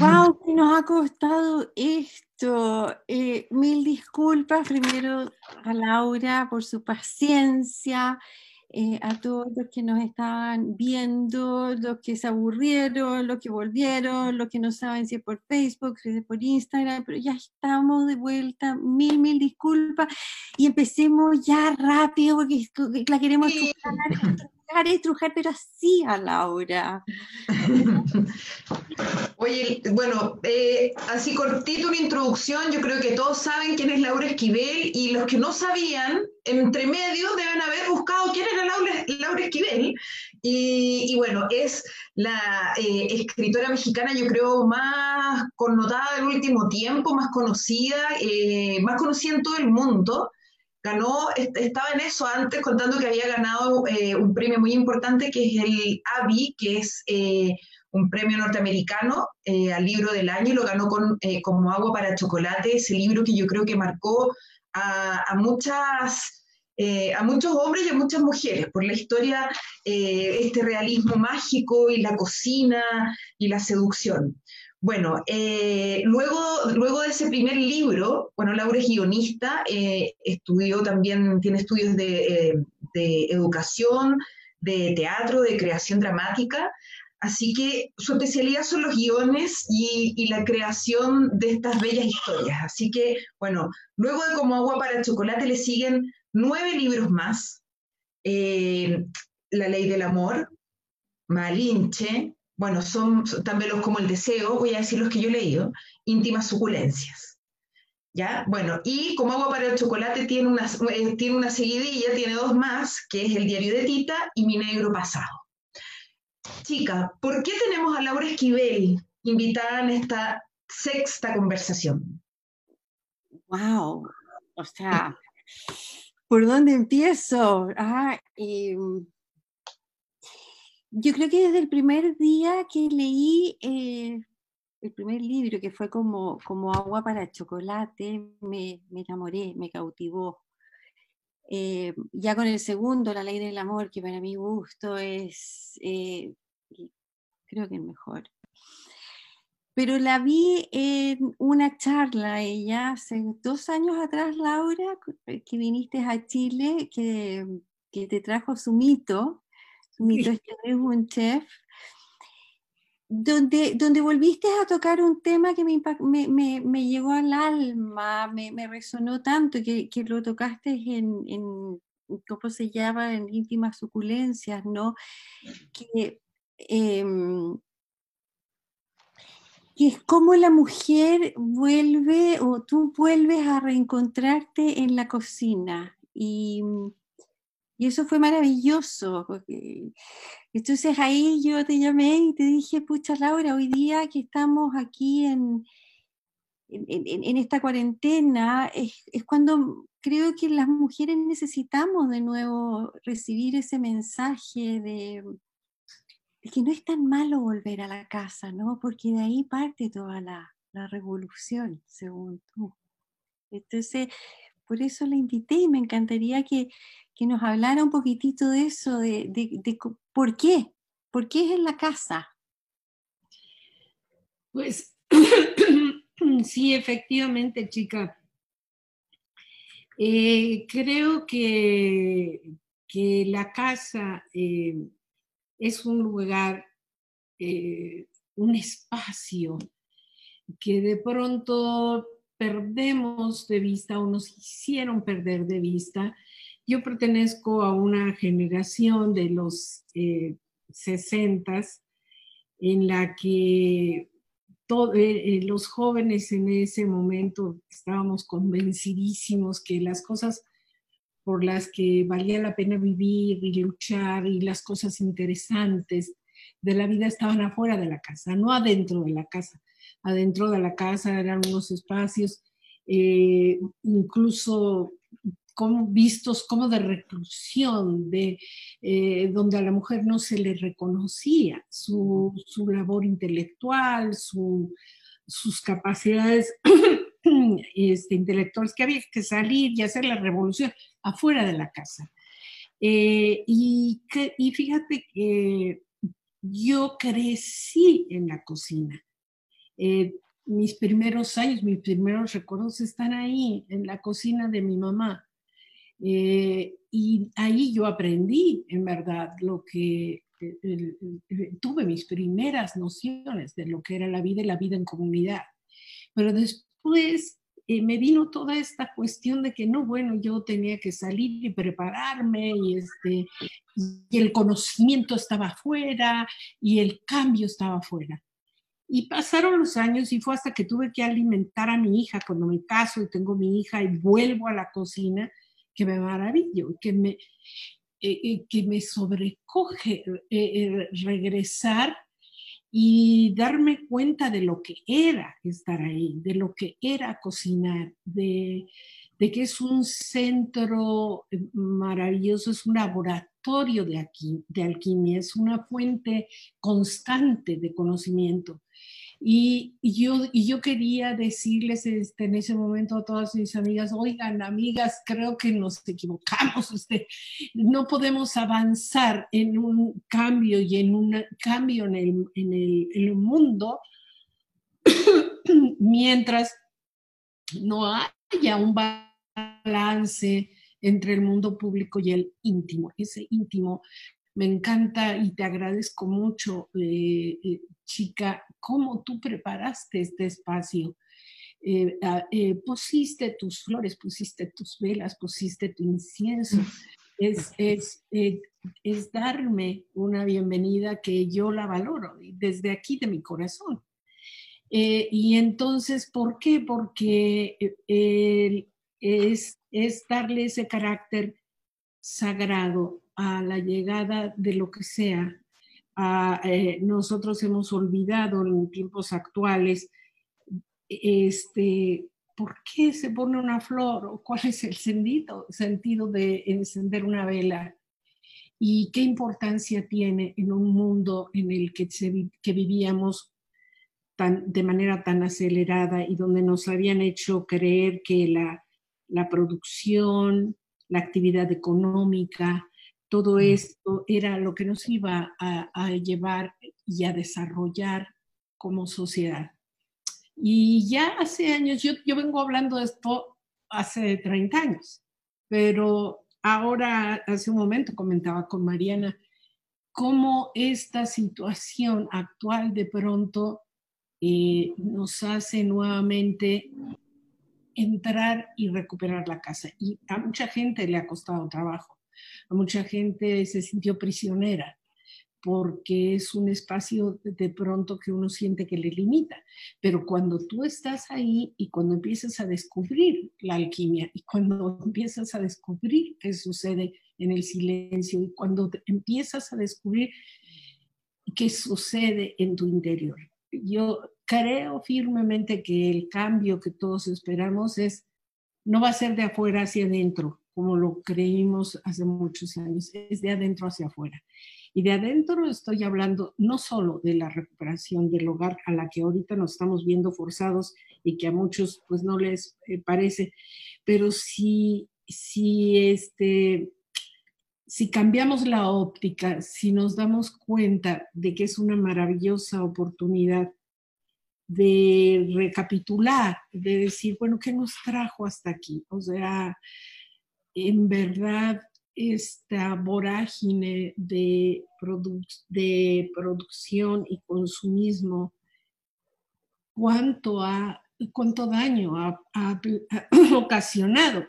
¡Wow! Que nos ha costado esto. Eh, mil disculpas primero a Laura por su paciencia. Eh, a todos los que nos estaban viendo, los que se aburrieron, los que volvieron, los que no saben si es por Facebook, si es por Instagram, pero ya estamos de vuelta. Mil, mil disculpas. Y empecemos ya rápido porque la queremos sí estrujar, pero así a Laura. Oye, bueno, eh, así cortito una introducción, yo creo que todos saben quién es Laura Esquivel y los que no sabían, entre medio deben haber buscado quién era Laura, Laura Esquivel. Y, bueno, es la eh, escritora mexicana, yo creo, más connotada del último tiempo, más conocida, eh, más conocida en todo el mundo ganó, estaba en eso antes contando que había ganado eh, un premio muy importante que es el ABI, que es eh, un premio norteamericano eh, al libro del año y lo ganó con, como agua para chocolate, ese libro que yo creo que marcó a, muchas... a muchos hombres y a muchas mujeres por la historia, este realismo mágico y la cocina y la seducción. Bueno, eh, luego, luego de ese primer libro, bueno, Laura es guionista, eh, estudió también, tiene estudios de, eh, educación, de teatro, de creación dramática, así que su especialidad son los guiones y, la creación de estas bellas historias. Así que, bueno, luego de Como agua para chocolate le siguen nueve libros más. la ley del amor, Malinche, bueno, son, también los como el deseo, voy a decir los que yo he leído, íntimas suculencias. ¿Ya? Bueno, y como agua para el chocolate tiene una, eh, tiene una seguidilla, tiene dos más, que es el diario de Tita y mi negro pasado. Chica, ¿por qué tenemos a Laura Esquivel invitada en esta sexta conversación? Wow, o sea, ¿por dónde empiezo? Ah, em, yo creo que desde el primer día que leí eh, el primer libro, que fue como, como agua para chocolate, me, enamoré, me cautivó. Eh, ya con el segundo, La ley del amor, que para mi gusto es, eh, creo que el mejor. Pero la vi en una charla, ella, hace dos años atrás, Laura, que viniste a Chile, que, que te trajo su mito, mi es un chef, donde, donde volviste a tocar un tema que me, me, me, llegó al alma, me, resonó tanto, que, que lo tocaste en, en, ¿cómo se llama?, en íntimas suculencias, ¿no? Que, em, que es como la mujer vuelve o tú vuelves a reencontrarte en la cocina. Y, y eso fue maravilloso. entonces ahí yo te llamé y te dije, pucha Laura, hoy día que estamos aquí en, en, esta cuarentena, es, cuando creo que las mujeres necesitamos de nuevo recibir ese mensaje de, que no es tan malo volver a la casa, ¿no? Porque de ahí parte toda la, la revolución, según tú. Entonces, por eso la invité y me encantaría que, que nos hablara un poquitito de eso, de, por qué, por qué es en la casa. Pues sí, efectivamente, chica. Eh, creo que, que, la casa eh, es un lugar, eh, un espacio que de pronto perdemos de vista o nos hicieron perder de vista yo pertenezco a una generación de los eh, 60 en la que eh, eh, los jóvenes en ese momento estábamos convencidísimos que las cosas por las que valía la pena vivir y luchar y las cosas interesantes de la vida estaban afuera de la casa, no adentro de la casa. Adentro de la casa eran unos espacios eh, incluso como vistos como de reclusión, de, eh, donde a la mujer no se le reconocía su, su labor intelectual, su, sus capacidades este, intelectuales, que había que salir y hacer la revolución afuera de la casa. Eh, y, y fíjate que yo crecí en la cocina. Eh, mis primeros años, mis primeros recuerdos están ahí, en la cocina de mi mamá. Eh, y ahí yo aprendí, en verdad, lo que tuve mis primeras nociones de lo que era la vida y la vida en comunidad. Pero después eh, me vino toda esta cuestión de que no, bueno, yo tenía que salir y prepararme y, este, y el conocimiento estaba afuera y el cambio estaba afuera. Y pasaron los años y fue hasta que tuve que alimentar a mi hija cuando me caso y tengo mi hija y vuelvo a la cocina que me maravillo, que me, eh, eh, que me sobrecoge eh, regresar y darme cuenta de lo que era estar ahí, de lo que era cocinar, de, de que es un centro maravilloso, es un laboratorio de, de alquimia, es una fuente constante de conocimiento. Y, yo, y yo quería decirles este, en ese momento a todas mis amigas, oigan, amigas, creo que nos equivocamos, este, no podemos avanzar en un cambio y en un cambio en el, en el, mundo mientras no haya un balance entre el mundo público y el íntimo. Ese íntimo me encanta y te agradezco mucho, eh, eh, chica, cómo tú preparaste este espacio. Eh, ah, pusiste tus flores, pusiste tus velas, pusiste tu incienso. Es, es, es darme una bienvenida que yo la valoro desde aquí de mi corazón. y entonces, ¿por qué? Porque es, es darle ese carácter sagrado a la llegada de lo que sea. Eh, nosotros hemos olvidado en tiempos actuales este, por qué se pone una flor o cuál es el sentido, de encender una vela y qué importancia tiene en un mundo en el que, vivíamos de manera tan acelerada y donde nos habían hecho creer que la producción, la actividad económica, todo esto era lo que nos iba a, llevar y a desarrollar como sociedad. Y ya hace años, yo, yo vengo hablando de esto hace 30 años, pero ahora, hace un momento comentaba con Mariana, cómo esta situación actual de pronto eh, nos hace nuevamente entrar y recuperar la casa. Y a mucha gente le ha costado trabajo mucha gente se sintió prisionera porque es un espacio de pronto que uno siente que le limita. Pero cuando tú estás ahí y cuando empiezas a descubrir la alquimia y cuando empiezas a descubrir qué sucede en el silencio y cuando empiezas a descubrir qué sucede en tu interior. Yo creo firmemente que el cambio que todos esperamos es, no va a ser de afuera hacia adentro, como lo creímos hace muchos años, es de adentro hacia afuera. Y de adentro estoy hablando no solo de la recuperación del hogar a la que ahorita nos estamos viendo forzados y que a muchos pues no les eh, parece, pero si, si, este, si cambiamos la óptica, si nos damos cuenta de que es una maravillosa oportunidad de recapitular, de decir, bueno, ¿qué nos trajo hasta aquí? O sea, en verdad esta vorágine de, de producción y consumismo, cuánto, ha, cuánto daño ha, ocasionado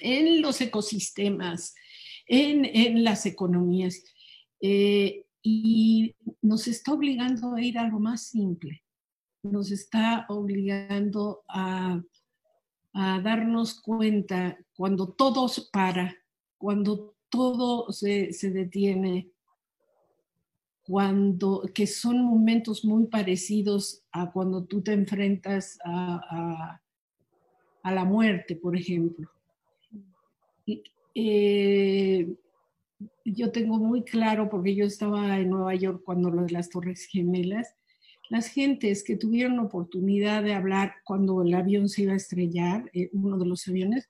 en los ecosistemas, en, las economías, eh, y nos está obligando a ir a lo más simple, nos está obligando a a darnos cuenta cuando todo para, cuando todo se, detiene, cuando, que son momentos muy parecidos a cuando tú te enfrentas a, la muerte, por ejemplo. Eh, yo tengo muy claro, porque yo estaba en Nueva York cuando lo de las Torres Gemelas, las gentes que tuvieron oportunidad de hablar cuando el avión se iba a estrellar, eh, uno de los aviones,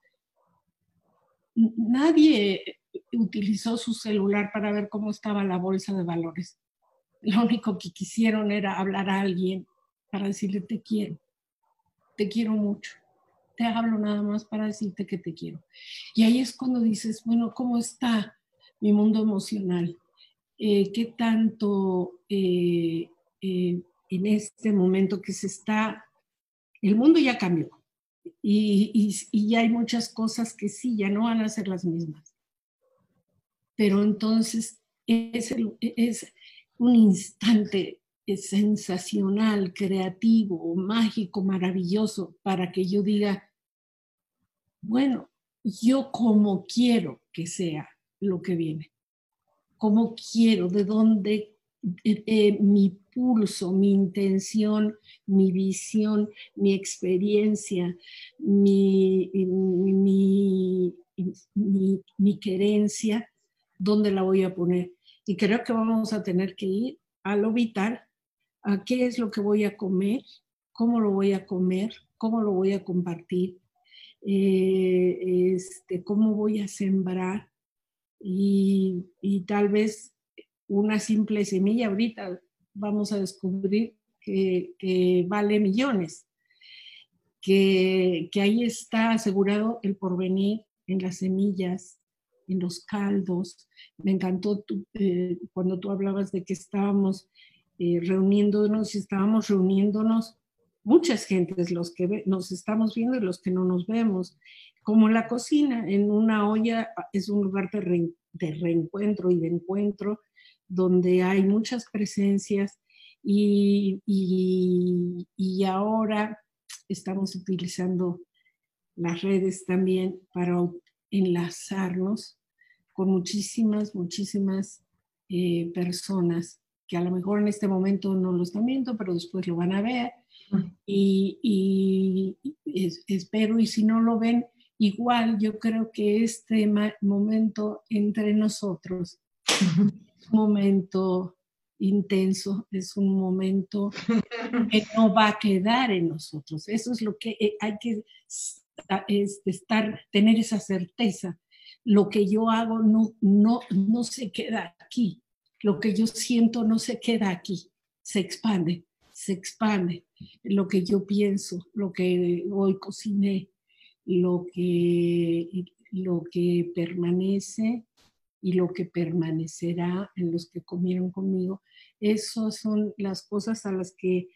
nadie utilizó su celular para ver cómo estaba la bolsa de valores. Lo único que quisieron era hablar a alguien para decirle te quiero, te quiero mucho. Te hablo nada más para decirte que te quiero. Y ahí es cuando dices, bueno, ¿cómo está mi mundo emocional? Eh, ¿Qué tanto eh, en este momento que se está, el mundo ya cambió y, ya hay muchas cosas que sí, ya no van a ser las mismas. Pero entonces es un instante sensacional, creativo, mágico, maravilloso, para que yo diga, bueno, yo como quiero que sea lo que viene, como quiero, de dónde eh, eh, mi pulso, mi intención, mi visión, mi experiencia, mi, mi, mi, mi querencia, ¿dónde la voy a poner? Y creo que vamos a tener que ir a lo a qué es lo que voy a comer, cómo lo voy a comer, cómo lo voy a compartir, eh, este, cómo voy a sembrar y, y, tal vez una simple semilla ahorita vamos a descubrir que, vale millones, que, que, ahí está asegurado el porvenir en las semillas, en los caldos. Me encantó eh, cuando tú hablabas de que estábamos eh, reuniéndonos y estábamos reuniéndonos muchas gentes, los que nos estamos viendo y los que no nos vemos. Como la cocina, en una olla es un lugar de reencuentro y de encuentro donde hay muchas presencias y, y, y ahora estamos utilizando las redes también para enlazarnos con muchísimas, muchísimas eh, personas que a lo mejor en este momento no lo están viendo, pero después lo van a ver. Y, y, y espero, y si no lo ven, igual yo creo que este momento entre nosotros momento intenso, es un momento que no va a quedar en nosotros. Eso es lo que eh, hay que estar, tener esa certeza. Lo que yo hago no, no, no se queda aquí. Lo que yo siento no se queda aquí, se expande, se expande. Lo que yo pienso, lo que hoy cociné, lo que, lo que permanece y lo que permanecerá en los que comieron conmigo. Esas son las cosas a las que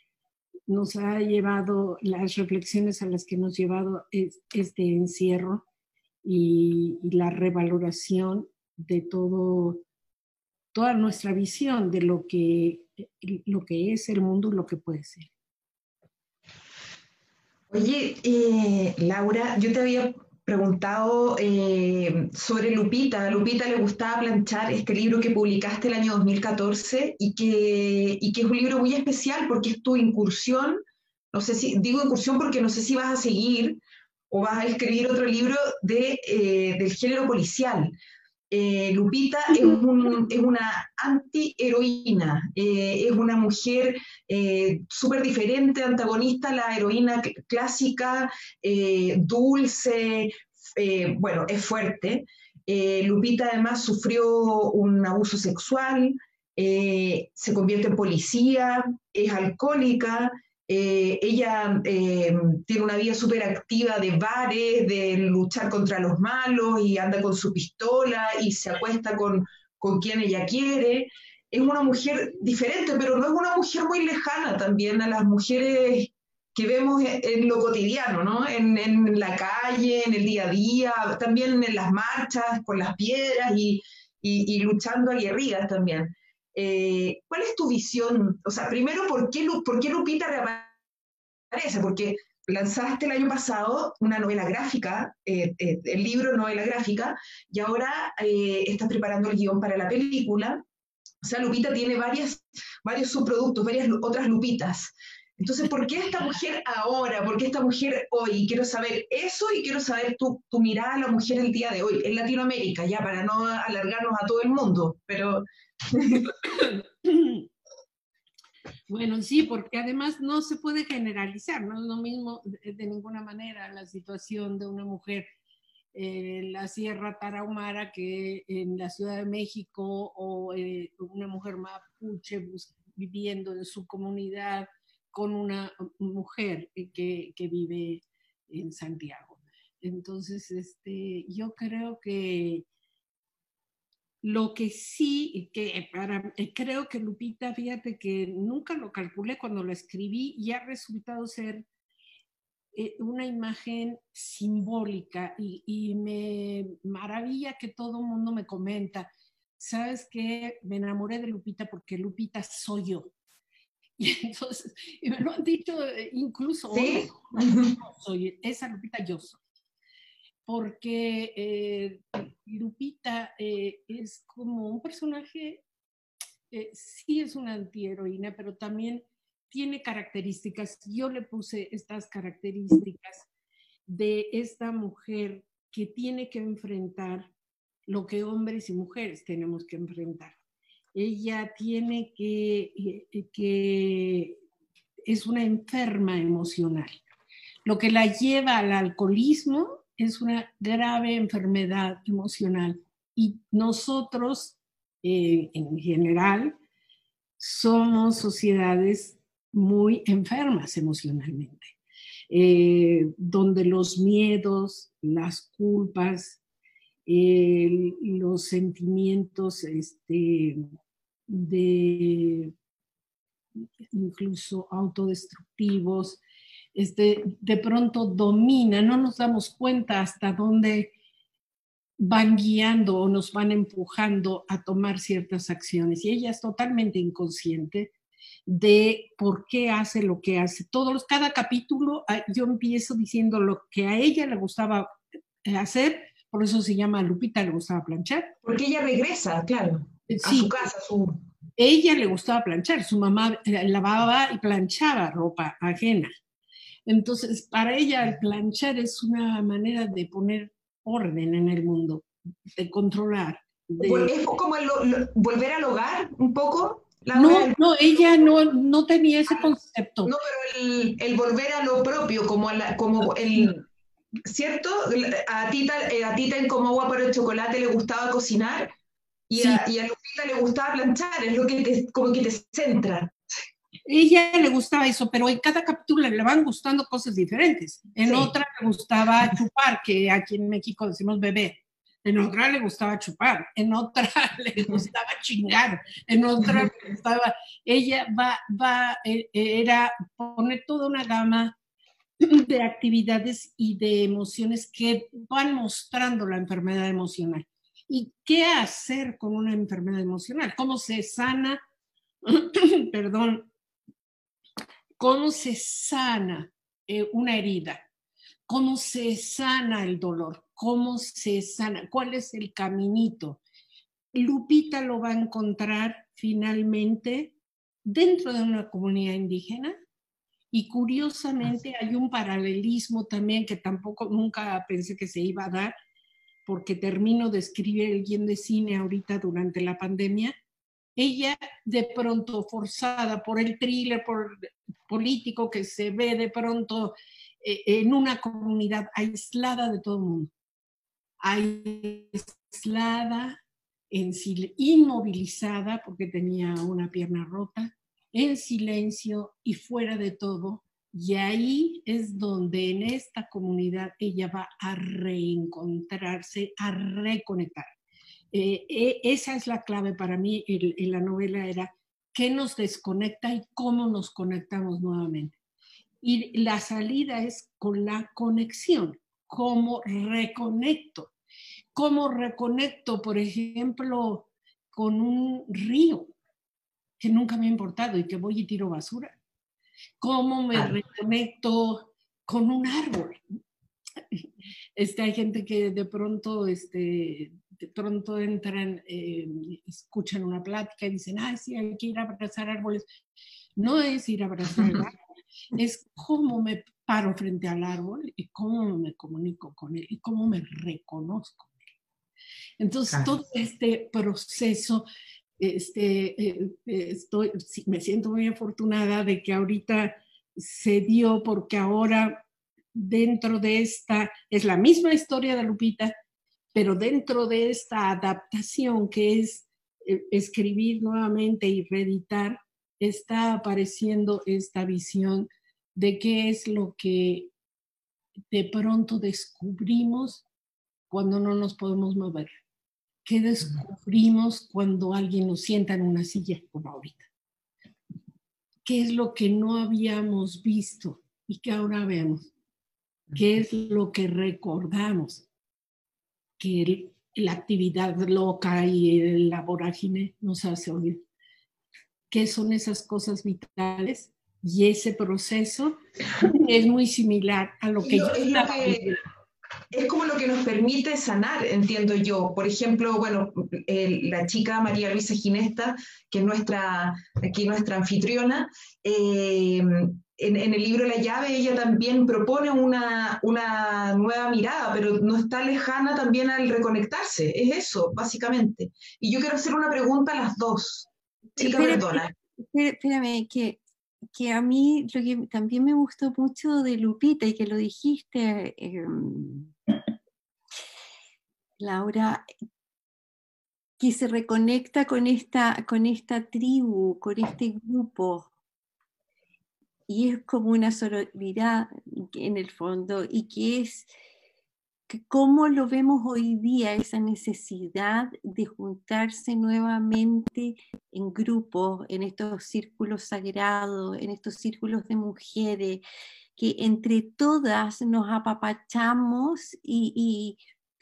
nos ha llevado, las reflexiones a las que nos ha llevado este encierro y, la revaloración de todo, toda nuestra visión de lo que, lo que es el mundo y lo que puede ser. Oye, eh, Laura, yo te había preguntado eh, sobre Lupita. A Lupita le gustaba planchar este libro que publicaste el año 2014 y que, y que es un libro muy especial porque es tu incursión, no sé si, digo incursión porque no sé si vas a seguir o vas a escribir otro libro de, eh, del género policial. Eh, Lupita es, un, es, una antiheroína, eh, es una mujer eh, súper diferente, antagonista a la heroína clásica, eh, dulce, bueno, es fuerte. Lupita además sufrió un abuso sexual, se convierte en policía, es alcohólica, eh, ella eh, tiene una vida súper activa de bares, de luchar contra los malos y anda con su pistola y se acuesta con, con quien ella quiere. Es una mujer diferente, pero no es una mujer muy lejana también a las mujeres que vemos en, lo cotidiano, ¿no? En, en, la calle, en el día a día, también en las marchas, con las piedras y, y, y luchando aguerridas también. Eh, ¿Cuál es tu visión? O sea, primero, ¿por qué, por qué Lupita reaparece? Porque lanzaste el año pasado una novela gráfica, eh, eh, el libro novela gráfica, y ahora estás preparando el guion para la película. O sea, Lupita tiene varios subproductos, varias otras Lupitas. Entonces, ¿por qué esta mujer ahora? ¿Por qué esta mujer hoy? Quiero saber eso y quiero saber tu, tu mirada a la mujer el día de hoy, en Latinoamérica, ya para no alargarnos a todo el mundo, pero bueno, sí, porque además no se puede generalizar, no es lo mismo de, ninguna manera la situación de una mujer en la Sierra Tarahumara que en la Ciudad de México o eh, una mujer mapuche viviendo en su comunidad con una mujer que, vive en Santiago. Entonces, este, yo creo que lo que sí, que para, creo que Lupita, fíjate que nunca lo calculé cuando lo escribí y ha resultado ser eh, una imagen simbólica y, me maravilla que todo el mundo me comenta, sabes que me enamoré de Lupita porque Lupita soy yo. Y entonces, y me lo han dicho eh, incluso ¿Sí? soy esa Lupita yo soy porque eh, Lupita eh, es como un personaje, eh, sí es una antiheroína, pero también tiene características. Yo le puse estas características de esta mujer que tiene que enfrentar lo que hombres y mujeres tenemos que enfrentar. Ella tiene que, que es una enferma emocional. Lo que la lleva al alcoholismo es una grave enfermedad emocional y nosotros eh, en general somos sociedades muy enfermas emocionalmente, eh, donde los miedos, las culpas, los sentimientos este, de incluso autodestructivos, este, de pronto domina, no nos damos cuenta hasta dónde van guiando o nos van empujando a tomar ciertas acciones. Y ella es totalmente inconsciente de por qué hace lo que hace. Todos, cada capítulo ah, yo empiezo diciendo lo que a ella le gustaba eh, hacer, por eso se llama Lupita, le gustaba planchar. Porque ella regresa, claro, a su casa. Su... Ella le gustaba planchar, su mamá eh, lavaba y planchaba ropa ajena. Entonces, para ella el planchar es una manera de poner orden en el mundo, de controlar. ¿Es como volver al hogar un poco? no, no, ella no, no tenía ese concepto. No, pero el, el volver a lo propio, como, la, como el... ¿Cierto? A Tita, eh, a Tita en Como Agua por el Chocolate le gustaba cocinar y, a, y a Lupita le gustaba planchar, es lo que te, como que te centra ella le gustaba eso, pero en cada capítulo le van gustando cosas diferentes. En otra le gustaba chupar, que aquí en México decimos bebé. En otra le gustaba chupar, en otra le gustaba chingar, en otra le gustaba. Ella va, va, eh, era poner toda una gama de actividades y de emociones que van mostrando la enfermedad emocional. ¿Y qué hacer con una enfermedad emocional? ¿Cómo se sana? Perdón, cómo se sana eh, una herida, cómo se sana el dolor, cómo se sana, cuál es el caminito. Lupita lo va a encontrar finalmente dentro de una comunidad indígena y curiosamente hay un paralelismo también que tampoco nunca pensé que se iba a dar porque termino de escribir el guion de cine ahorita durante la pandemia. Ella de pronto forzada por el thriller por político que se ve de pronto eh, en una comunidad aislada de todo el mundo, aislada, en inmovilizada porque tenía una pierna rota, en silencio y fuera de todo. Y ahí es donde en esta comunidad ella va a reencontrarse, a reconectar. Eh, eh, esa es la clave para mí en, la novela, era qué nos desconecta y cómo nos conectamos nuevamente. Y la salida es con la conexión, cómo reconecto, cómo reconecto, por ejemplo, con un río que nunca me ha importado y que voy y tiro basura. Cómo me reconecto con un árbol. Este, hay gente que de pronto este, de pronto entran, eh, escuchan una plática y dicen, ay, sí, hay que ir a abrazar árboles. No es ir a abrazar el árbol, es cómo me paro frente al árbol y cómo me comunico con él y cómo me reconozco. Entonces, todo este proceso, este, eh, eh, estoy, me siento muy afortunada de que ahorita se dio porque ahora dentro de esta, es la misma historia de Lupita, pero dentro de esta adaptación que es eh, escribir nuevamente y reeditar, está apareciendo esta visión de qué es lo que de pronto descubrimos cuando no nos podemos mover. ¿Qué descubrimos cuando alguien nos sienta en una silla como ahorita? ¿Qué es lo que no habíamos visto y que ahora vemos? ¿Qué es lo que recordamos? Que la actividad loca y la vorágine nos hace oír. ¿Qué son esas cosas vitales? Y ese proceso es muy similar a lo que yo es como lo que nos permite sanar, entiendo yo. Por ejemplo, bueno, la chica María Luisa Ginesta, que es nuestra, aquí nuestra anfitriona, eh, en, el libro La llave ella también propone una, una, nueva mirada, pero no está lejana también al reconectarse. Es eso, básicamente. Y yo quiero hacer una pregunta a las dos. Chica, perdona. Espérame, que que a mí lo que también me gustó mucho de Lupita y que lo dijiste, em, Laura, que se reconecta con esta, con esta tribu, con este grupo. Y es como una sororidad en el fondo y que es cómo lo vemos hoy día, esa necesidad de juntarse nuevamente en grupos, en estos círculos sagrados, en estos círculos de mujeres, que entre todas nos apapachamos y,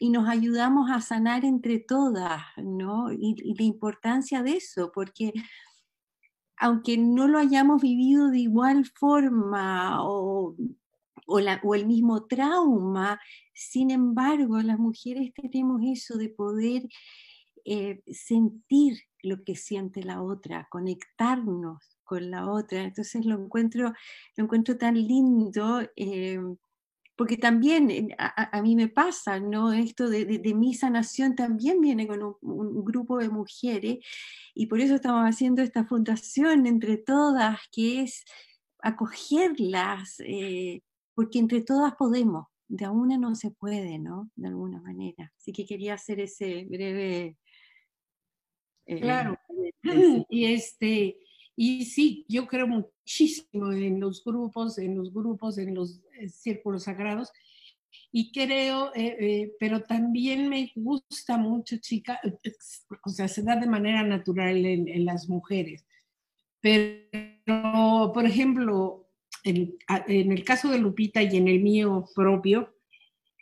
nos ayudamos a sanar entre todas, ¿no? Y, y la importancia de eso, porque aunque no lo hayamos vivido de igual forma o o, el mismo trauma. Sin embargo, las mujeres tenemos eso de poder eh, sentir lo que siente la otra, conectarnos con la otra. Entonces lo encuentro, lo encuentro tan lindo. Eh, porque también eh, a, mí me pasa, ¿no? Esto de, mi sanación también viene con un, grupo de mujeres y por eso estamos haciendo esta fundación entre todas, que es acogerlas, porque entre todas podemos, de a una no se puede, ¿no? De alguna manera. Así que quería hacer ese breve... Eh, claro, y este, y sí, yo creo muchísimo en los grupos, en los grupos, en los eh, círculos sagrados, y creo, eh, pero también me gusta mucho, chica, o sea, se da de manera natural en, las mujeres. Pero, por ejemplo, en, el caso de Lupita y en el mío propio,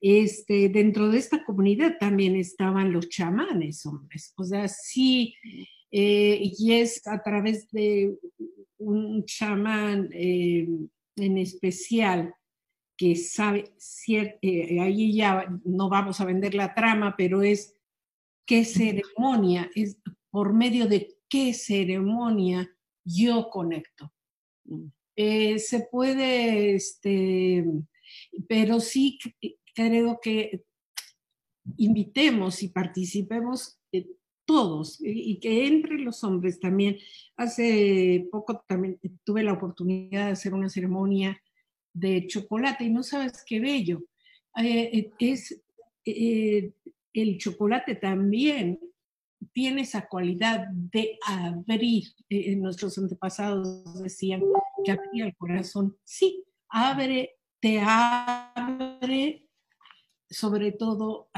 este, dentro de esta comunidad también estaban los chamanes, hombres. O sea, sí, eh, y es a través de un chamán eh, en especial que sabe, eh, ahí ya no vamos a vender la trama, pero es qué ceremonia, es por medio de qué ceremonia yo conecto. Mm. Eh, se puede, este, pero sí creo que invitemos y participemos todos y que entre los hombres también. Hace poco también tuve la oportunidad de hacer una ceremonia de chocolate y no sabes qué bello. Eh, eh, es el chocolate también tiene esa cualidad de abrir. Eh, nuestros antepasados decían que abría el corazón. Sí, abre, te abre sobre todo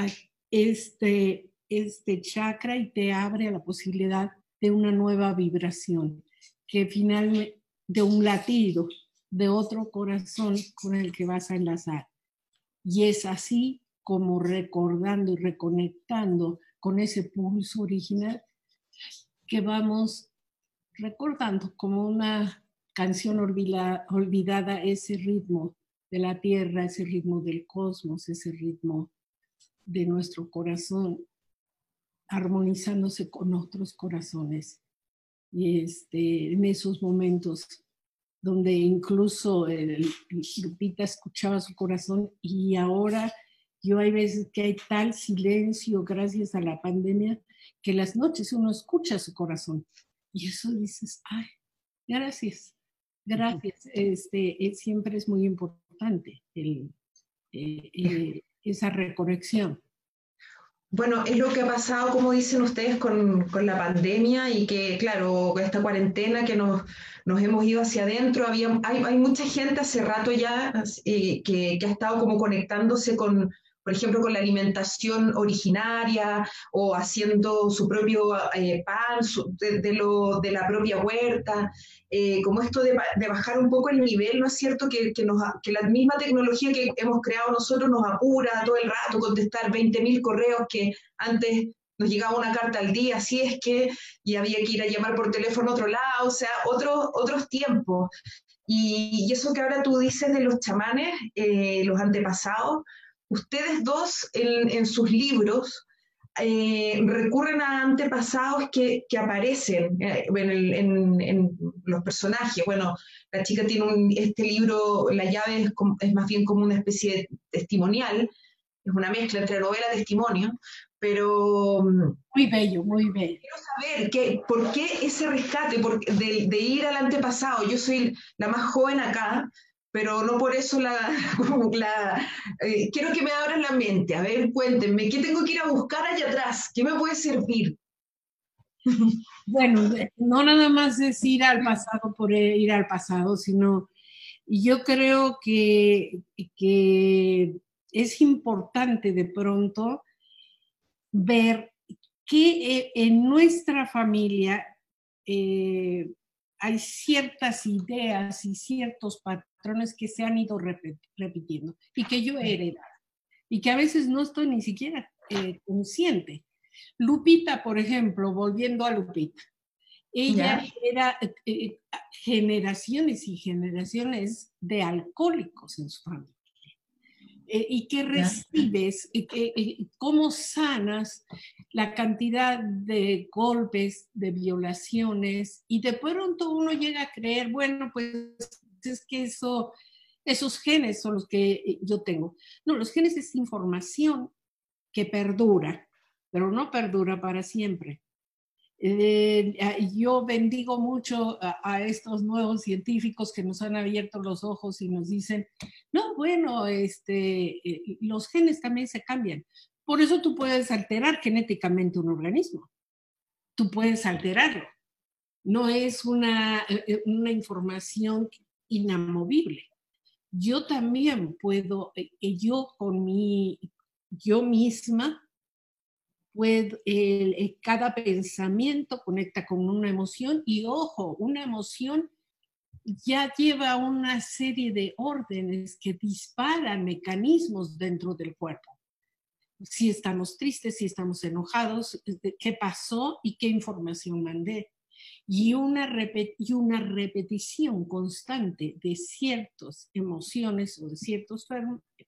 este, este chakra y te abre a la posibilidad de una nueva vibración, que finalmente, de un latido, de otro corazón con el que vas a enlazar. Y es así como recordando y reconectando con ese pulso original que vamos recordando como una canción olvidada, ese ritmo de la tierra, ese ritmo del cosmos, ese ritmo de nuestro corazón, armonizándose con otros corazones. Y este, en esos momentos donde incluso el, Lupita escuchaba su corazón y ahora yo hay veces que hay tal silencio gracias a la pandemia que las noches uno escucha su corazón y eso dices, ay, gracias, gracias. Este, eh, siempre es muy importante el, eh, eh, esa reconexión. Bueno, es lo que ha pasado, como dicen ustedes, con, la pandemia y que, claro, esta cuarentena que nos, nos hemos ido hacia adentro, había, hay, hay mucha gente hace rato ya eh, que, que, ha estado como conectándose con, por ejemplo, con la alimentación originaria o haciendo su propio eh, pan de, lo, de, la propia huerta, eh, como esto de, bajar un poco el nivel, ¿no es cierto? Que, que, nos, que la misma tecnología que hemos creado nosotros nos apura todo el rato contestar 20.000 correos que antes nos llegaba una carta al día, así es que, y había que ir a llamar por teléfono a otro lado, o sea, otros otros tiempos. Y, eso que ahora tú dices de los chamanes, eh, los antepasados, ustedes dos en, sus libros eh, recurren a antepasados que, aparecen eh, en, los personajes. Bueno, la chica tiene este libro, La llave es, más bien como una especie de testimonial, es una mezcla entre novela y testimonio, pero... Mm, muy bello, muy bello. Quiero saber por qué ese rescate de, de, ir al antepasado. Yo soy la más joven acá, pero no por eso la, eh, quiero que me abran la mente. A ver, cuéntenme, ¿qué tengo que ir a buscar allá atrás? ¿Qué me puede servir? Bueno, no nada más es ir al pasado por ir al pasado, sino yo creo que, que es importante de pronto ver que eh, en nuestra familia eh, hay ciertas ideas y ciertos patrones que se han ido repitiendo y que yo he heredado y que a veces no estoy ni siquiera eh, consciente. Lupita, por ejemplo, volviendo a Lupita, ella era eh, eh, generaciones y generaciones de alcohólicos en su familia. y que recibes, cómo sanas la cantidad de golpes, de violaciones, y de pronto uno llega a creer, bueno, pues es que eso, esos genes son los que eh, yo tengo. No, los genes es información que perdura, pero no perdura para siempre. Eh, yo bendigo mucho a, estos nuevos científicos que nos han abierto los ojos y nos dicen, no, bueno, este, eh, los genes también se cambian. Por eso tú puedes alterar genéticamente un organismo. Tú puedes alterarlo. No es una, una información inamovible. Yo también puedo, eh, yo con mi, yo misma, puedo, cada pensamiento conecta con una emoción y ojo, una emoción ya lleva una serie de órdenes que disparan mecanismos dentro del cuerpo si estamos tristes, si estamos enojados, qué pasó y qué información mandé. Y una, y una repetición constante de ciertas emociones o de ciertos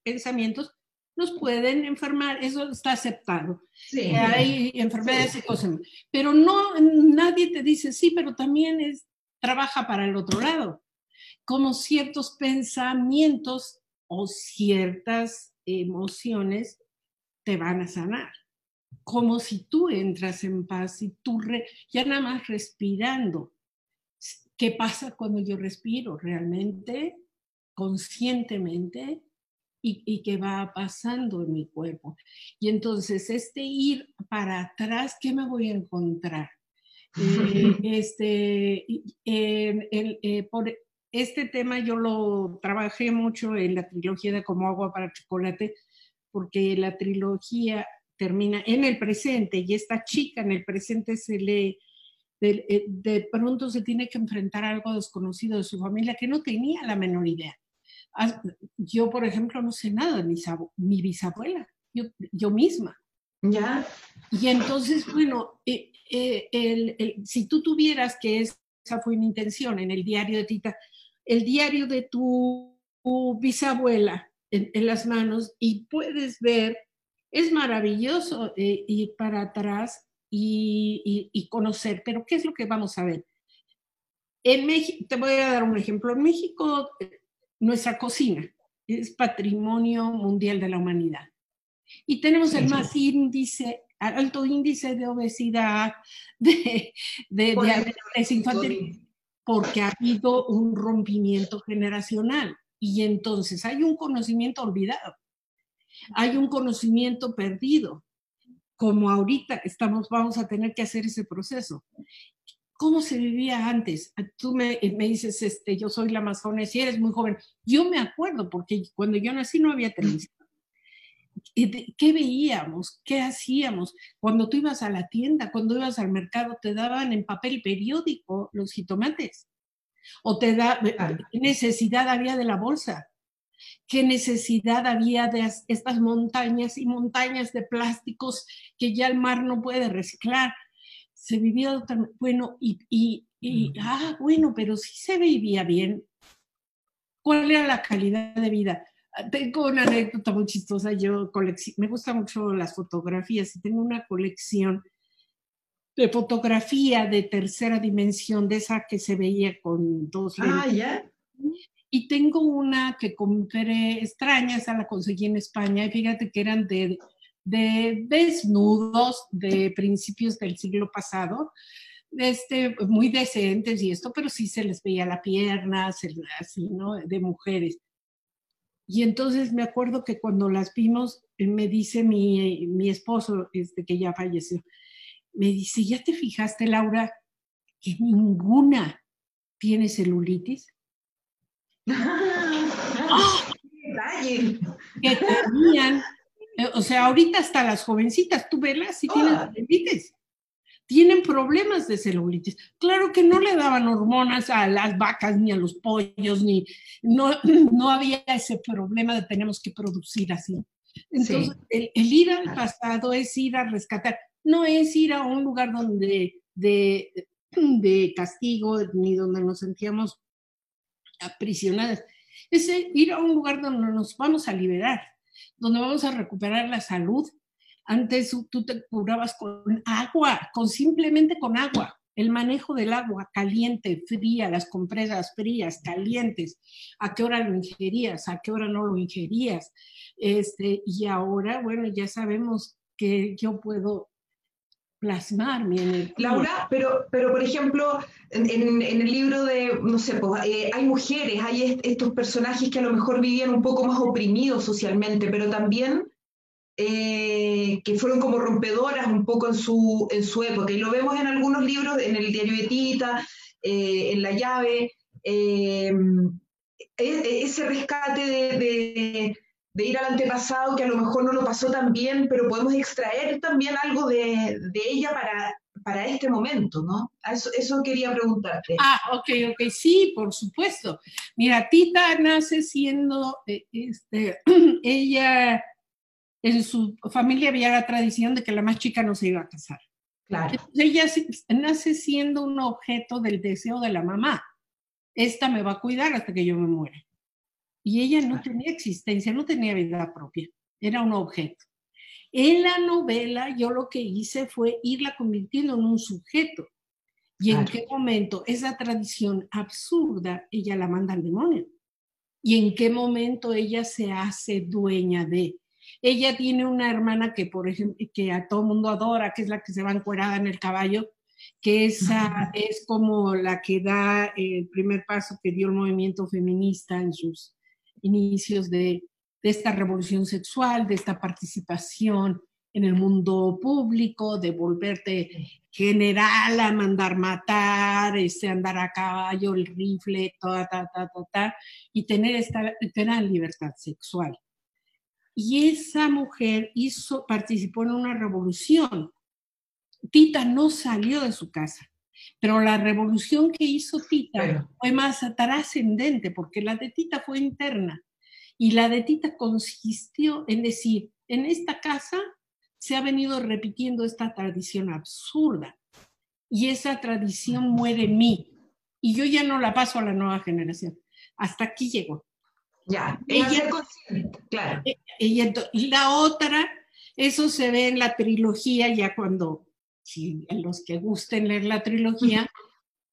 pensamientos nos pueden enfermar, eso está aceptado. Hay enfermedades y cosas. Pero no, nadie te dice, sí, pero también es, trabaja para el otro lado. Como ciertos pensamientos o ciertas emociones te van a sanar. Como si tú entras en paz y tú ya nada más respirando. ¿Qué pasa cuando yo respiro realmente, conscientemente? Y, qué va pasando en mi cuerpo. Y entonces este ir para atrás, ¿qué me voy a encontrar? Eh, este, eh, por este tema yo lo trabajé mucho en la trilogía de Como agua para chocolate, porque la trilogía termina en el presente y esta chica en el presente se le, eh, de, pronto se tiene que enfrentar a algo desconocido de su familia que no tenía la menor idea. Ah, yo, por ejemplo, no sé nada de mi, mi bisabuela, yo, yo, misma. Ya. Y entonces, bueno, eh, eh, el, si tú tuvieras, que esa fue mi intención en el diario de Tita, el diario de tu bisabuela, en, las manos y puedes ver, es maravilloso eh, ir para atrás y, conocer, pero ¿qué es lo que vamos a ver? En México, te voy a dar un ejemplo, en México nuestra cocina es patrimonio mundial de la humanidad. Y tenemos el más índice alto índice de obesidad, de, de, diabetes infantil, porque ha habido un rompimiento generacional. Y entonces hay un conocimiento olvidado, hay un conocimiento perdido. como ahorita estamos, vamos a tener que hacer ese proceso. ¿Cómo se vivía antes? Tú me, me dices, este, yo soy la Amazonas y eres muy joven. Yo me acuerdo, porque cuando yo nací no había televisión. ¿Qué veíamos? ¿Qué hacíamos? Cuando tú ibas a la tienda, cuando ibas al mercado, te daban en papel periódico los jitomates. O te da, ¿qué necesidad había de la bolsa? ¿Qué necesidad había de estas montañas y montañas de plásticos que ya el mar no puede reciclar? Se vivía, bueno, y, y, y ah, bueno, pero sí se vivía bien. ¿Cuál era la calidad de vida? Tengo una anécdota muy chistosa. Yo me gustan mucho las fotografías y tengo una colección de fotografía de tercera dimensión, de esa que se veía con dos Ah, ya. Y tengo una que compré extraña, esa la conseguí en España, y fíjate que eran de, de desnudos de principios del siglo pasado, este, muy decentes y esto, pero sí se les veía la pierna, así, ¿no? De mujeres. Y entonces me acuerdo que cuando las vimos, eh, me dice mi, mi esposo, este, que ya falleció, me dice, ¿ya te fijaste, Laura, que ninguna tiene celulitis? Que tenían, eh, o sea, ahorita hasta las jovencitas, tú velas y tienen celulitis tienen problemas de celulitis. Claro que no le daban hormonas a las vacas ni a los pollos, ni no, no había ese problema de tenemos que producir así. Entonces, el, ir al pasado es ir a rescatar, no es ir a un lugar donde de, de castigo ni donde nos sentíamos aprisionadas, es ir a un lugar donde nos vamos a liberar, donde vamos a recuperar la salud, antes tú te curabas con agua, con simplemente con agua. El manejo del agua caliente, fría, las compresas frías, calientes, a qué hora lo ingerías, a qué hora no lo ingerías. Este, y ahora, bueno, ya sabemos que yo puedo plasmar mi energía. Laura, pero, pero por ejemplo, en, el libro de, no sé, pues, eh, hay mujeres, hay estos personajes que a lo mejor vivían un poco más oprimidos socialmente, pero también eh, que fueron como rompedoras un poco en su, en su época. Y lo vemos en algunos libros, en el diario de Tita, eh, en La llave, e, e, ese rescate de, ir al antepasado que a lo mejor no lo pasó tan bien, pero podemos extraer también algo de, de ella para, para este momento, ¿no? Eso, eso, quería preguntarte. Ah, ok, ok, sí, por supuesto. Mira, Tita nace siendo, este, ella en su familia había la tradición de que la más chica no se iba a casar. Claro. ella nace siendo un objeto del deseo de la mamá. Esta me va a cuidar hasta que yo me muera. Y ella no tenía existencia, no tenía vida propia, era un objeto. En la novela yo lo que hice fue irla convirtiendo en un sujeto. ¿Y en qué momento esa tradición absurda ella la manda al demonio? ¿Y en qué momento ella se hace dueña de? Ella tiene una hermana que, por ejemplo, que a todo mundo adora, que es la que se va encuerada en el caballo, que esa es como la que da el primer paso que dio el movimiento feminista en sus inicios de, esta revolución sexual, de esta participación en el mundo público, de volverte general a mandar matar, este, andar a caballo, el rifle, ta, ta, ta, ta, ta, y tener esta tener libertad sexual. Y esa mujer hizo, participó en una revolución. Tita no salió de su casa, pero la revolución que hizo Tita fue más trascendente, porque la de Tita fue interna. Y la de Tita consistió en decir, en esta casa se ha venido repitiendo esta tradición absurda y esa tradición muere en mí y yo ya no la paso a la nueva generación. Hasta aquí llegó. Ya, ella, claro. E, ella, y la otra, eso se ve en la trilogía, ya cuando, si los que gusten leer la trilogía,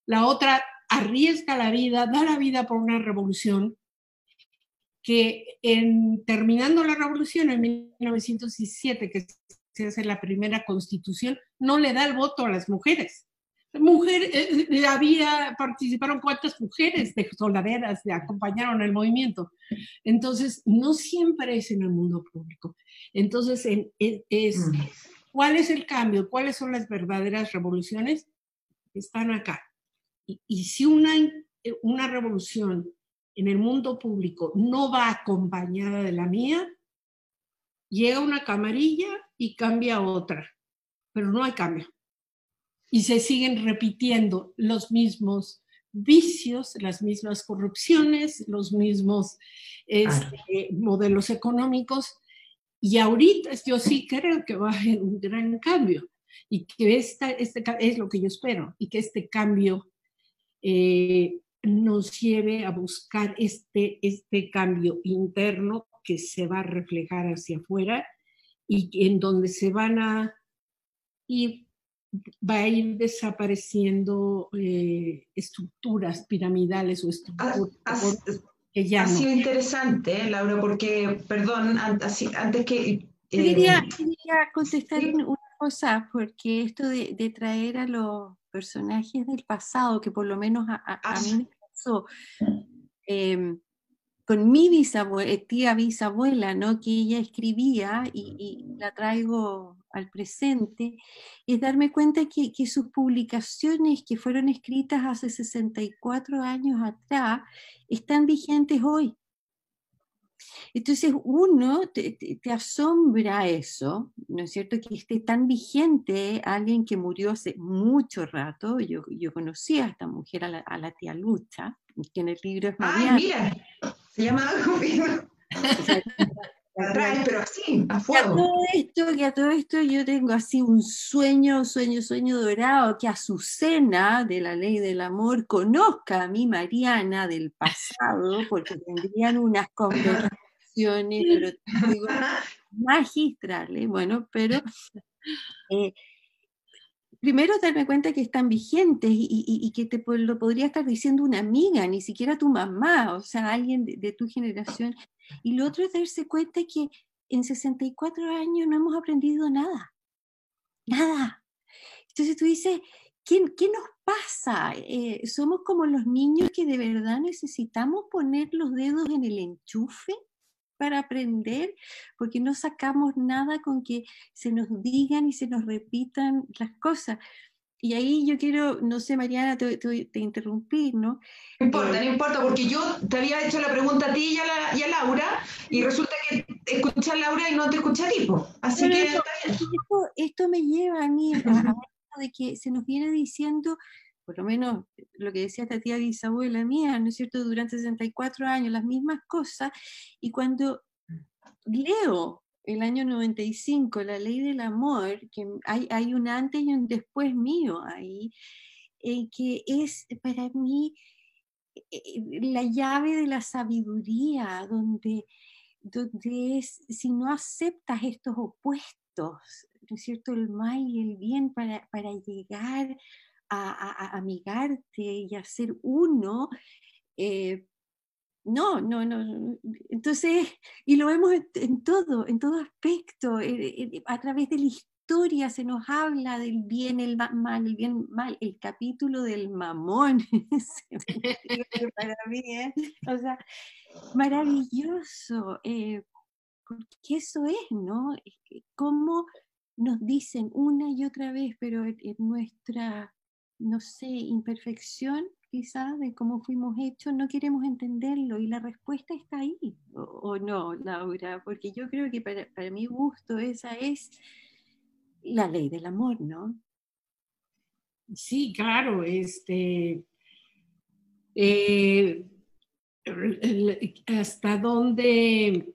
la otra arriesga la vida, da la vida por una revolución que en, terminando la revolución en 1917, que se hace la primera constitución, no le da el voto a las mujeres mujer, eh, eh, había, participaron cuántas mujeres de soldaderas, de acompañaron el movimiento. Entonces, no siempre es en el mundo público. Entonces, es, mm. ¿Cuál es el cambio? ¿Cuáles son las verdaderas revoluciones? Están acá. Y, y si una, una revolución en el mundo público no va acompañada de la mía, llega una camarilla y cambia otra, pero no hay cambio. Y se siguen repitiendo los mismos vicios, las mismas corrupciones, los mismos este, modelos económicos. Y ahorita yo sí creo que va a haber un gran cambio y que esta, este es lo que yo espero y que este cambio eh, nos lleve a buscar este, este cambio interno que se va a reflejar hacia afuera y en donde se van a ir, va a ir desapareciendo eh, estructuras piramidales o estructuras que ya ha sido interesante, ¿eh, Laura, porque, perdón, antes que... Eh, quería, contestar una cosa, porque esto de, traer a los personajes del pasado, que por lo menos a, a, ah, mí me pasó, eh, con mi bisabuela, eh, tía bisabuela, ¿no? que ella escribía y, la traigo al presente, es darme cuenta que, que, sus publicaciones que fueron escritas hace 64 años atrás están vigentes hoy. Entonces uno te, asombra eso, ¿no es cierto? Que esté tan vigente alguien que murió hace mucho rato. Yo, yo conocí a esta mujer, a la, tía Lucha, que en el libro es Mariana. ¡Ay, mira! Se llama algo pero así, a fuego. todo esto, que a todo esto yo tengo así un sueño, sueño, sueño dorado, que Azucena de la ley del amor conozca a mi Mariana del pasado, porque tendrían unas conversaciones, pero digo, magistrales, bueno, pero eh, primero darme cuenta que están vigentes y, que te lo podría estar diciendo una amiga, ni siquiera tu mamá, o sea, alguien de, tu generación. Y lo otro es darse cuenta que en 64 años no hemos aprendido nada, nada. Entonces tú dices, ¿qué, qué nos pasa? Eh, ¿Somos como los niños que de verdad necesitamos poner los dedos en el enchufe? Para aprender, porque no sacamos nada con que se nos digan y se nos repitan las cosas. Y ahí yo quiero, no sé, Mariana, te, te, interrumpí, ¿no? No importa, no importa, porque yo te había hecho la pregunta a ti y a, la, y a Laura, y resulta que escucha a Laura y no te escucha a ti, así que... Esto, esto, me lleva a mí a, a de que se nos viene diciendo por lo menos lo que decía esta tía bisabuela mía, ¿no es cierto?, durante 64 años, las mismas cosas, y cuando leo el año 95, la ley del amor, que hay, hay un antes y un después mío ahí, eh, que es para mí eh, la llave de la sabiduría, donde, donde es, si no aceptas estos opuestos, ¿no es cierto?, el mal y el bien para, para llegar a, amigarte y a ser uno, eh, no, no, no. Entonces, y lo vemos en, todo, en todo aspecto, eh, eh, a través de la historia se nos habla del bien, el mal, el bien, mal, el capítulo del mamón, para mí, o sea, maravilloso, porque eso es, ¿no? Cómo nos dicen una y otra vez, pero en nuestra no sé, imperfección quizás de cómo fuimos hechos, no queremos entenderlo y la respuesta está ahí, o, no, Laura, porque yo creo que para, mi gusto esa es la ley del amor, ¿no? Sí, claro, este, eh, hasta dónde,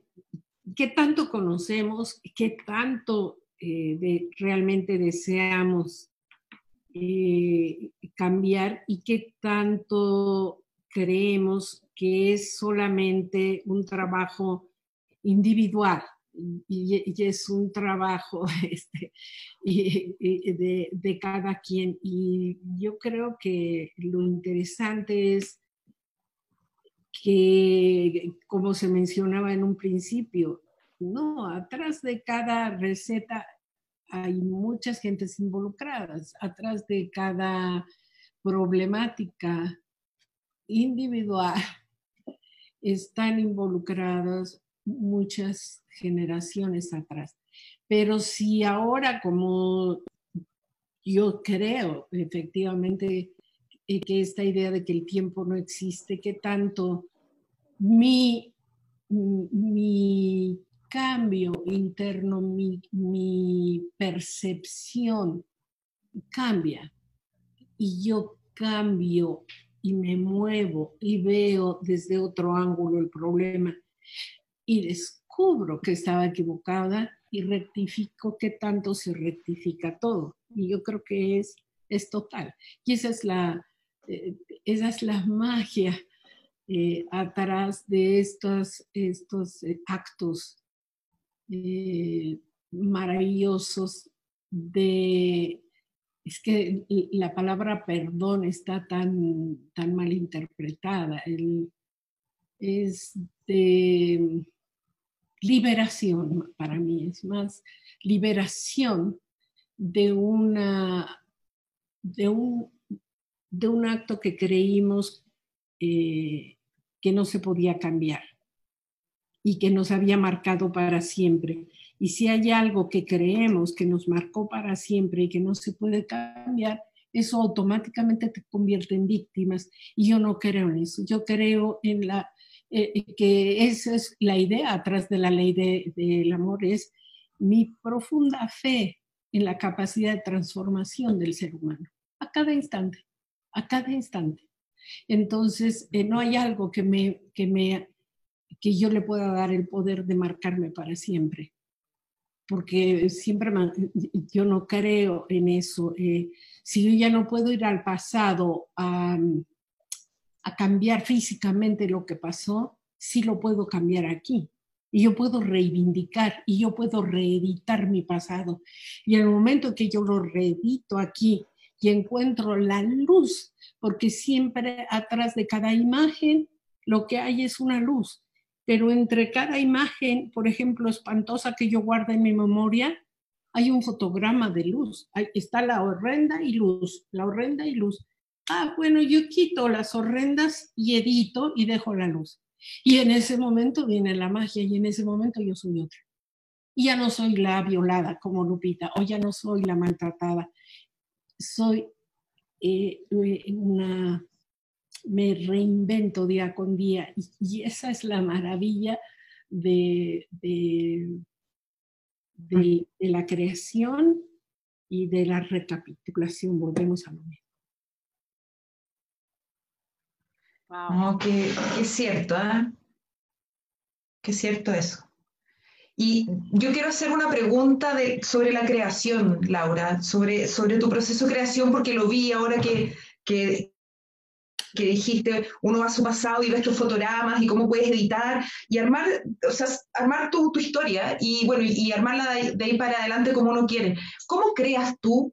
qué tanto conocemos, qué tanto eh, realmente deseamos eh, cambiar y qué tanto creemos que es solamente un trabajo individual y, es un trabajo este, de, de, cada quien. Y yo creo que lo interesante es que, como se mencionaba en un principio, no, atrás de cada receta hay muchas gentes involucradas. Atrás de cada problemática individual están involucradas muchas generaciones atrás. Pero si ahora como yo creo efectivamente eh, que esta idea de que el tiempo no existe, que tanto mi, mi cambio interno, mi, percepción cambia y yo cambio y me muevo y veo desde otro ángulo el problema y descubro que estaba equivocada y rectifico que tanto se rectifica todo. Y yo creo que es, es total. Y esa es la, eh, esa es la magia eh, atrás de estos, estos eh, maravillosos de... Es que la palabra perdón está tan, tan mal interpretada. es de liberación para mí, es más liberación de una de un, de un acto que creímos eh, que no se podía cambiar y que nos había marcado para siempre. Y si hay algo que creemos que nos marcó para siempre y que no se puede cambiar, eso automáticamente te convierte en víctimas. Y yo no creo en eso. Yo creo en la eh, que esa es la idea atrás de la ley del amor, es mi profunda fe en la capacidad de transformación del ser humano, a cada instante, a cada instante. Entonces, eh, no hay algo que, me, que, me, que yo le pueda dar el poder de marcarme para siempre, porque siempre yo no creo en eso. Eh, si yo ya no puedo ir al pasado a, a cambiar físicamente lo que pasó, sí lo puedo cambiar aquí. Y yo puedo reivindicar y yo puedo reeditar mi pasado. Y en el momento que yo lo reedito aquí y encuentro la luz, porque siempre atrás de cada imagen lo que hay es una luz. Pero entre cada imagen, por ejemplo, espantosa que yo guardo en mi memoria, hay un fotograma de luz. Ahí está la horrenda y luz, la horrenda y luz ah, bueno, yo quito las horrendas y edito y dejo la luz. Y en ese momento viene la magia y en ese momento yo soy otra. Y ya no soy la violada como Lupita o ya no soy la maltratada. Soy eh, una, me reinvento día con día y, esa es la maravilla de, de, de, la creación y de la recapitulación. Volvemos a lo mismo. No, que, es cierto, ¿eh? Que es cierto eso. Y yo quiero hacer una pregunta de, sobre la creación, Laura, sobre, sobre tu proceso de creación, porque lo vi ahora que, que, que dijiste, uno va a su pasado y ves tus fotogramas y cómo puedes editar y armar, o sea, armar tu, tu historia y bueno, y, armarla de, ahí para adelante como uno quiere. ¿Cómo creas tú?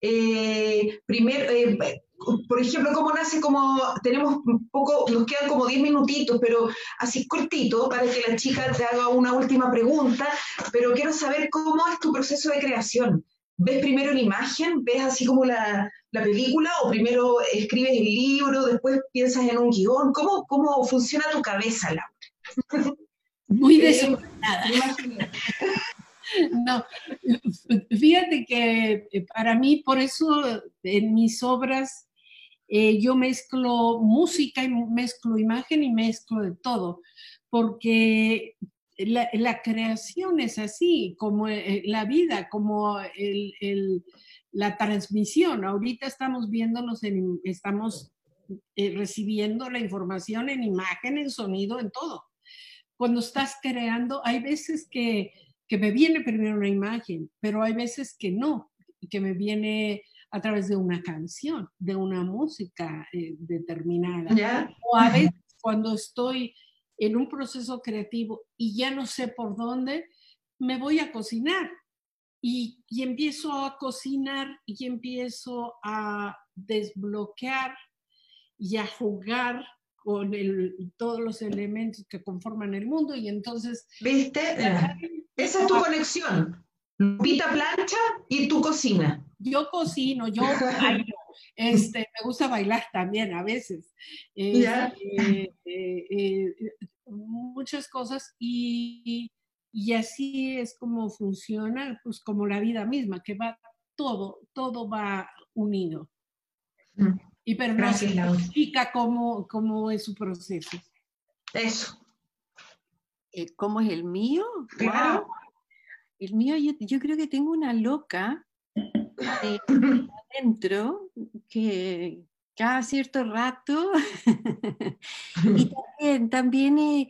Eh, primero, eh, por ejemplo, cómo nace como, tenemos poco, nos quedan como 10 minutitos, pero así cortito, para que la chica te haga una última pregunta, pero quiero saber cómo es tu proceso de creación. ¿Ves primero la imagen? ¿Ves así como la, la película? ¿O primero escribes el libro, después piensas en un guion? ¿Cómo, cómo funciona tu cabeza, Laura? Muy eh, desordenada. No, fíjate que eh, para mí, por eso en mis obras eh, yo mezclo música y mezclo imagen y mezclo de todo, porque la, creación es así, como eh, la vida, como la transmisión. Ahorita estamos viéndonos, en, estamos eh, recibiendo la información en imagen, en sonido, en todo. Cuando estás creando, hay veces que, que me viene primero una imagen, pero hay veces que no, que me viene a través de una canción, de una música eh, determinada. O a veces cuando estoy en un proceso creativo y ya no sé por dónde, me voy a cocinar y, empiezo a cocinar y empiezo a desbloquear y a jugar con todos los elementos que conforman el mundo y entonces... ¿Viste? Esa es tu conexión. Pita plancha y tu cocina yo cocino, yo bailo, este, me gusta bailar también a veces, este, eh, eh, muchas cosas y, Y así es como funciona, pues como la vida misma, que va todo, todo va unido. Mm. Y pero no explica cómo, cómo es su proceso. Eso. Eh, ¿Cómo es el mío? Claro. El mío, yo, creo que tengo una loca eh, adentro que cada cierto rato, y también, también eh,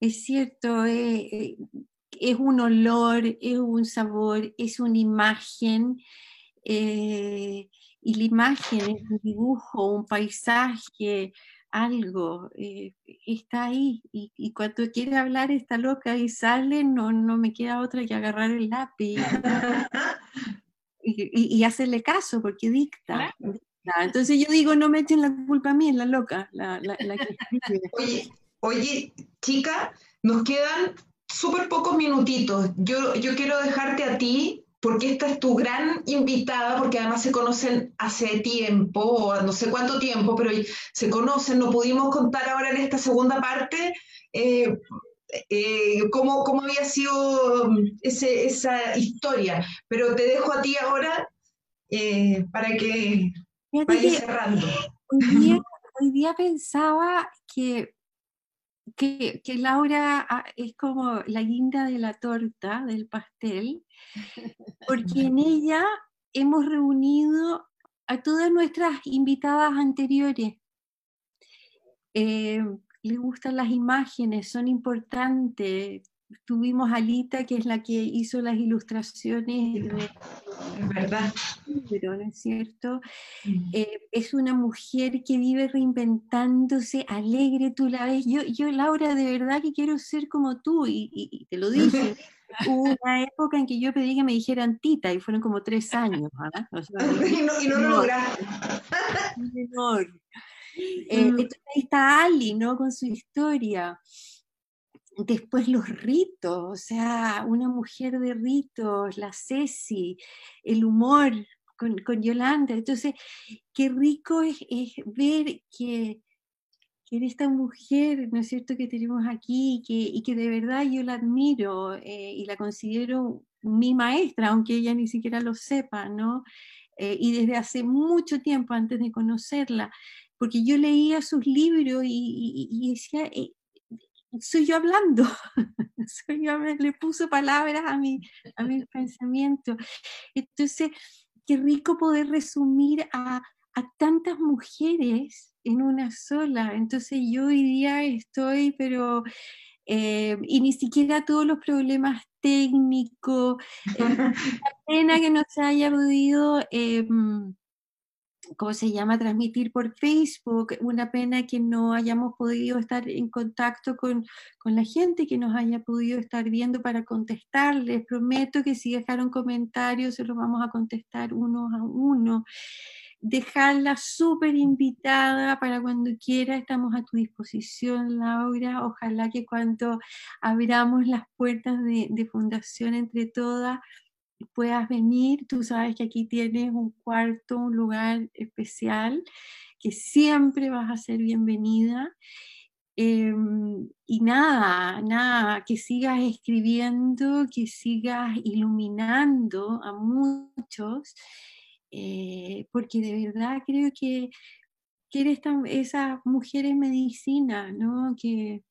es cierto, es un olor, es un sabor, es una imagen, y la imagen es un dibujo, un paisaje, algo, eh, está ahí. Y, cuando quiere hablar está loca y sale, no, no me queda otra que agarrar el lápiz y, hacerle caso porque dicta. Entonces yo digo, no me echen la culpa a mí, es la loca, la, oye, oye, chica, nos quedan súper pocos minutitos. Yo, yo quiero dejarte a ti porque esta es tu gran invitada, porque además se conocen hace tiempo, no sé cuánto tiempo, pero se conocen, no pudimos contar ahora en esta segunda parte eh, eh, cómo, había sido esa historia, pero te dejo a ti ahora eh, para que vayas cerrando. hoy día pensaba que que, Laura ah, es como la guinda de la torta, del pastel, porque en ella hemos reunido a todas nuestras invitadas anteriores. Eh, le gustan las imágenes, son importantes, tuvimos a Alita, que es la que hizo las ilustraciones de, verdad. Pero, ¿no es cierto? Mm. Eh, es una mujer que vive reinventándose, alegre, tú la ves. Yo, yo Laura, de verdad que quiero ser como tú, y, te lo dije. Hubo una época en que yo pedí que me dijeran Tita y fueron como tres años. ¿ah? y, no, y no lo lograste. Eh, mm. entonces ahí está Ali, ¿no? Con su historia después los ritos, o sea, una mujer de ritos, la Ceci, el humor con, Yolanda. Entonces, qué rico es, ver que, que, esta mujer, ¿no es cierto?, que tenemos aquí que, y que de verdad yo la admiro eh, y la considero mi maestra, aunque ella ni siquiera lo sepa, ¿no? Eh, y desde hace mucho tiempo antes de conocerla, porque yo leía sus libros y, decía, eh, soy yo hablando, soy yo, le puso palabras a mi, a mi pensamiento. Entonces, qué rico poder resumir a, a tantas mujeres en una sola. Entonces yo hoy día estoy, pero, eh, y ni siquiera todos los problemas técnicos, eh, pena que no se haya podido em, ¿cómo se llama?, transmitir por Facebook. Una pena que no hayamos podido estar en contacto con, con, la gente, que nos haya podido estar viendo para contestarles. Prometo que si dejaron comentarios se los vamos a contestar uno a uno. Dejarla súper invitada para cuando quiera, estamos a tu disposición, Laura. Ojalá que cuando abramos las puertas de, de Fundación entre todas, puedas venir. Tú sabes que aquí tienes un cuarto, un lugar especial, que siempre vas a ser bienvenida. Em, y nada, nada, que sigas escribiendo, que sigas iluminando a muchos, eh, porque de verdad creo que, que eres esas mujeres medicina, ¿no? Que,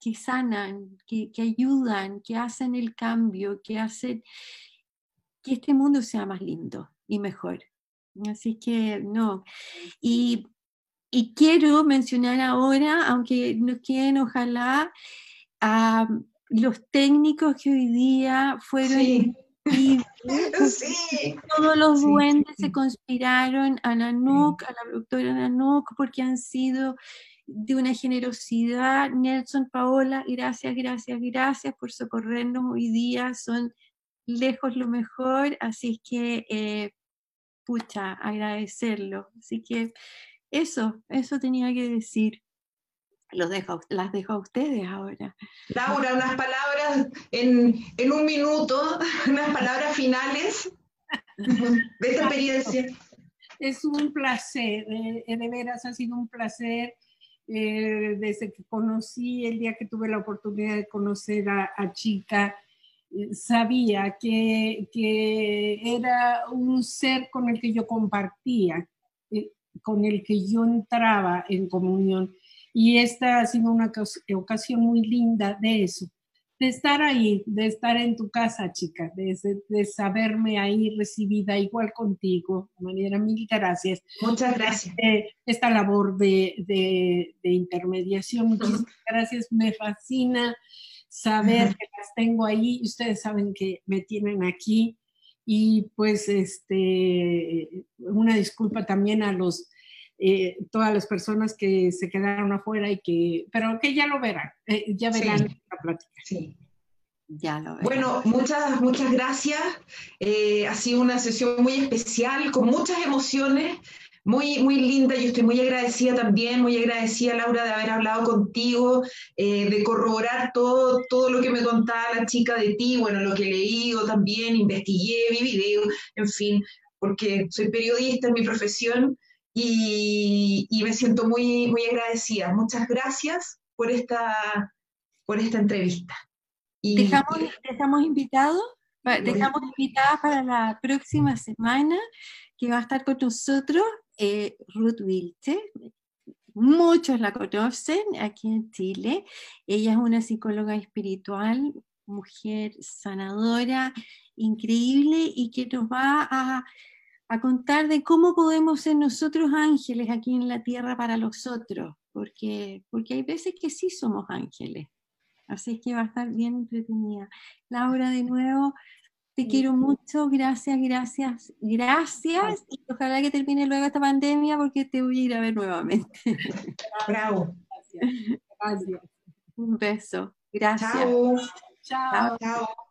que sanan, que, que, ayudan, que hacen el cambio, que hacen que este mundo sea más lindo y mejor. Así que no. Y, quiero mencionar ahora, aunque nos queden ojalá, a los técnicos que hoy día fueron sí. Todos los duendes se conspiraron a Nanuk, a la doctora Nanuk, porque han sido de una generosidad. Nelson, Paola, gracias, gracias, gracias por socorrernos hoy día. Son lejos lo mejor, así es que, eh, pucha, agradecerlo. Así que eso, eso tenía que decir. Los dejo, las dejo a ustedes ahora. Laura, unas palabras en, un minuto, unas palabras finales de esta experiencia. Es un placer, de, de veras ha sido un placer eh, desde que conocí, el día que tuve la oportunidad de conocer a, Chica, eh, sabía que, que, era un ser con el que yo compartía, eh, con el que yo entraba en comunión. Y esta ha sido una ocasión muy linda de eso de estar ahí, de estar en tu casa, chica, de, saberme ahí recibida igual contigo. María, mil gracias. Muchas gracias. Este, esta labor de, intermediación, muchas gracias. Me fascina saber que las tengo ahí. Ustedes saben que me tienen aquí. Y pues, este, una disculpa también a los eh, todas las personas que se quedaron afuera y que, pero que ya lo verán, eh, ya verán la plática. Sí. Ya lo verán. Bueno, muchas, muchas gracias. Eh, ha sido una sesión muy especial, con muchas emociones, muy, muy linda. Yo estoy muy agradecida también, muy agradecida, Laura, de haber hablado contigo, de corroborar todo, todo lo que me contaba la chica de ti, bueno, lo que he leído también, investigué, vi videos, en fin, porque soy periodista en mi profesión y, me siento muy, muy agradecida. Muchas gracias por esta, por esta entrevista. Y, dejamos, dejamos invitados, dejamos invitadas para la próxima semana que va a estar con nosotros eh, Ruth Wilche. Muchos la conocen aquí en Chile. Ella es una psicóloga espiritual, mujer sanadora, increíble y que nos va a a contar de cómo podemos ser nosotros ángeles aquí en la tierra para los otros, porque, porque hay veces que sí somos ángeles. Así que va a estar bien entretenida. Laura, de nuevo, te quiero mucho, gracias, gracias, gracias. Y ojalá que termine luego esta pandemia porque te voy a ir a ver nuevamente. Bravo. Gracias. Un beso. Gracias. Chao. Chao. Chao.